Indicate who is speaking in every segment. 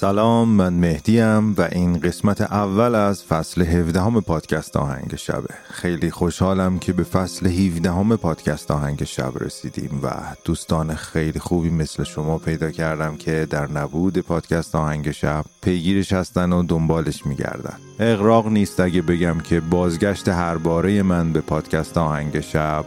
Speaker 1: سلام من مهدیم و این قسمت اول از فصل 17 همه پادکست آهنگ شبه خیلی خوشحالم که به فصل 17 همه پادکست آهنگ شب رسیدیم و دوستان خیلی خوبی مثل شما پیدا کردم که در نبود پادکست آهنگ شب پیگیرش هستن و دنبالش میگردن. اقراق نیست اگه بگم که بازگشت هر باره من به پادکست آهنگ شب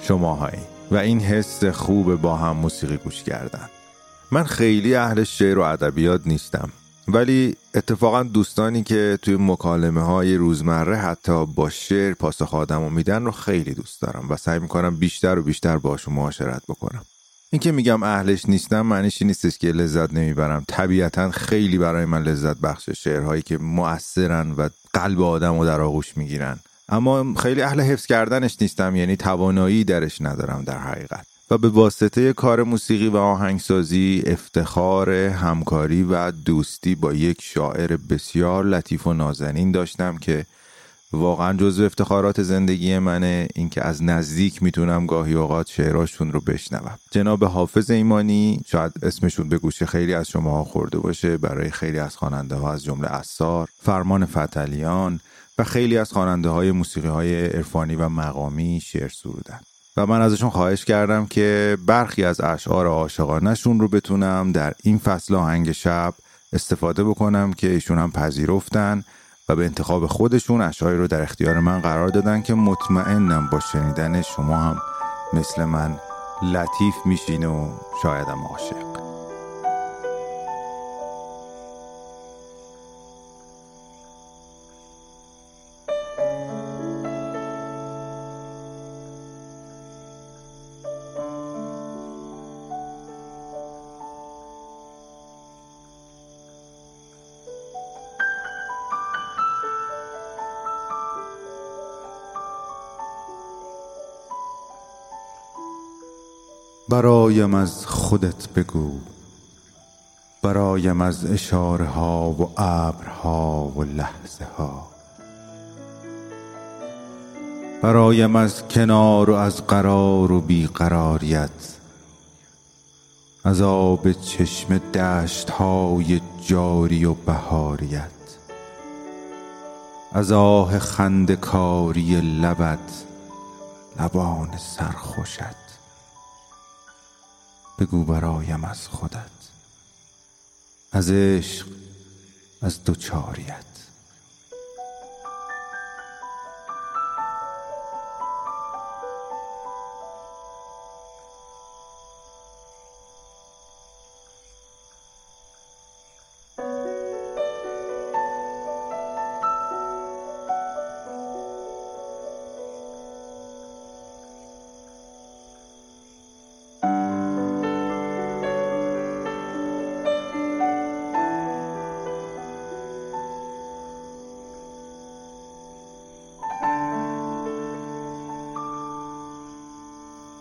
Speaker 1: شماهایی و این حس خوب با هم موسیقی گوش کردن. من خیلی اهل شعر و ادبیات نیستم ولی اتفاقا دوستانی که توی مکالمه های روزمره حتی با شعر پاسخ آدم میدن رو خیلی دوست دارم و سعی می‌کنم بیشتر و بیشتر باشون معاشرت بکنم. این که میگم اهلش نیستم معنیش نیستش که لذت نمی‌برم. طبیعتا خیلی برای من لذت بخش شعرهایی که مؤثرن و قلب آدم رو در آغوش می‌گیرن. اما خیلی اهل حفظ کردنش نیستم یعنی توانایی درش ندارم در حقیقت. و به واسطه کار موسیقی و آهنگسازی افتخار همکاری و دوستی با یک شاعر بسیار لطیف و نازنین داشتم که واقعا جزو افتخارات زندگی منه. اینکه از نزدیک می‌تونم گاهی اوقات شعراشون رو بشنوم. جناب حافظ ایمانی شاید اسمشون به گوش خیلی از شما خورده باشه برای خیلی از خواننده ها از جمله اثار فرمان فتلیان و خیلی از خواننده های موسیقی های عرفانی و مقامی شعر سرودن. و من ازشون خواهش کردم که برخی از اشعار عاشقانشون رو بتونم در این فصل آهنگ شب استفاده بکنم که ایشون هم پذیرفتن و به انتخاب خودشون اشعاری رو در اختیار من قرار دادن که مطمئنم با شنیدن شما هم مثل من لطیف میشین و شایدم عاشق. برایم از خودت بگو. برایم از اشاره ها و ابرها و لحظه ها برایم از کنار و از قرار و بیقراریت. از آب چشم دشت های جاری و بهاریت. از آه خندکاری لبت لبان سرخوشت. بگو برایم از خودت از عشق از دوچاریت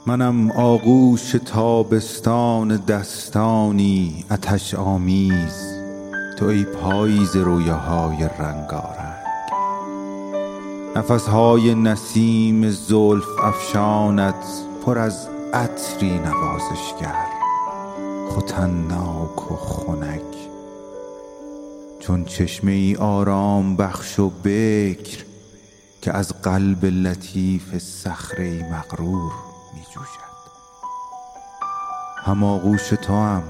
Speaker 1: منم آغوش تابستان دستانی اتش آمیز. تو ای پاییز رویاهای رنگارنگ. نفسهای نسیم زلف افشانت پر از عطری نوازشگر. ختنناک و خنک. چون چشمه ای آرام بخش و بکر که از قلب لطیف صخره مغرور. جوشد هماغوش تو هم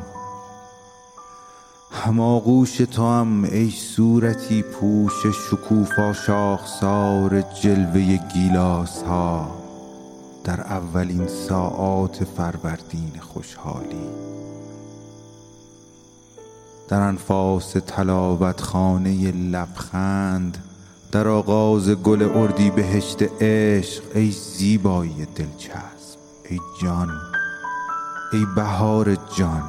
Speaker 1: هماغوش تو هم ای صورتی پوش شکوفا شاخسار جلوه گیلاس ها در اولین ساعات فروردین خوشحالی. در انفاس تلاوت خانه لبخند در آغاز گل اردی بهشت عشق ای زیبایی دلچسب. ای جان ای بهار جان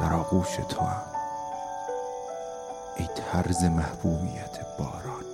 Speaker 1: در آغوش تو هم ای طرز محبوبیت باران.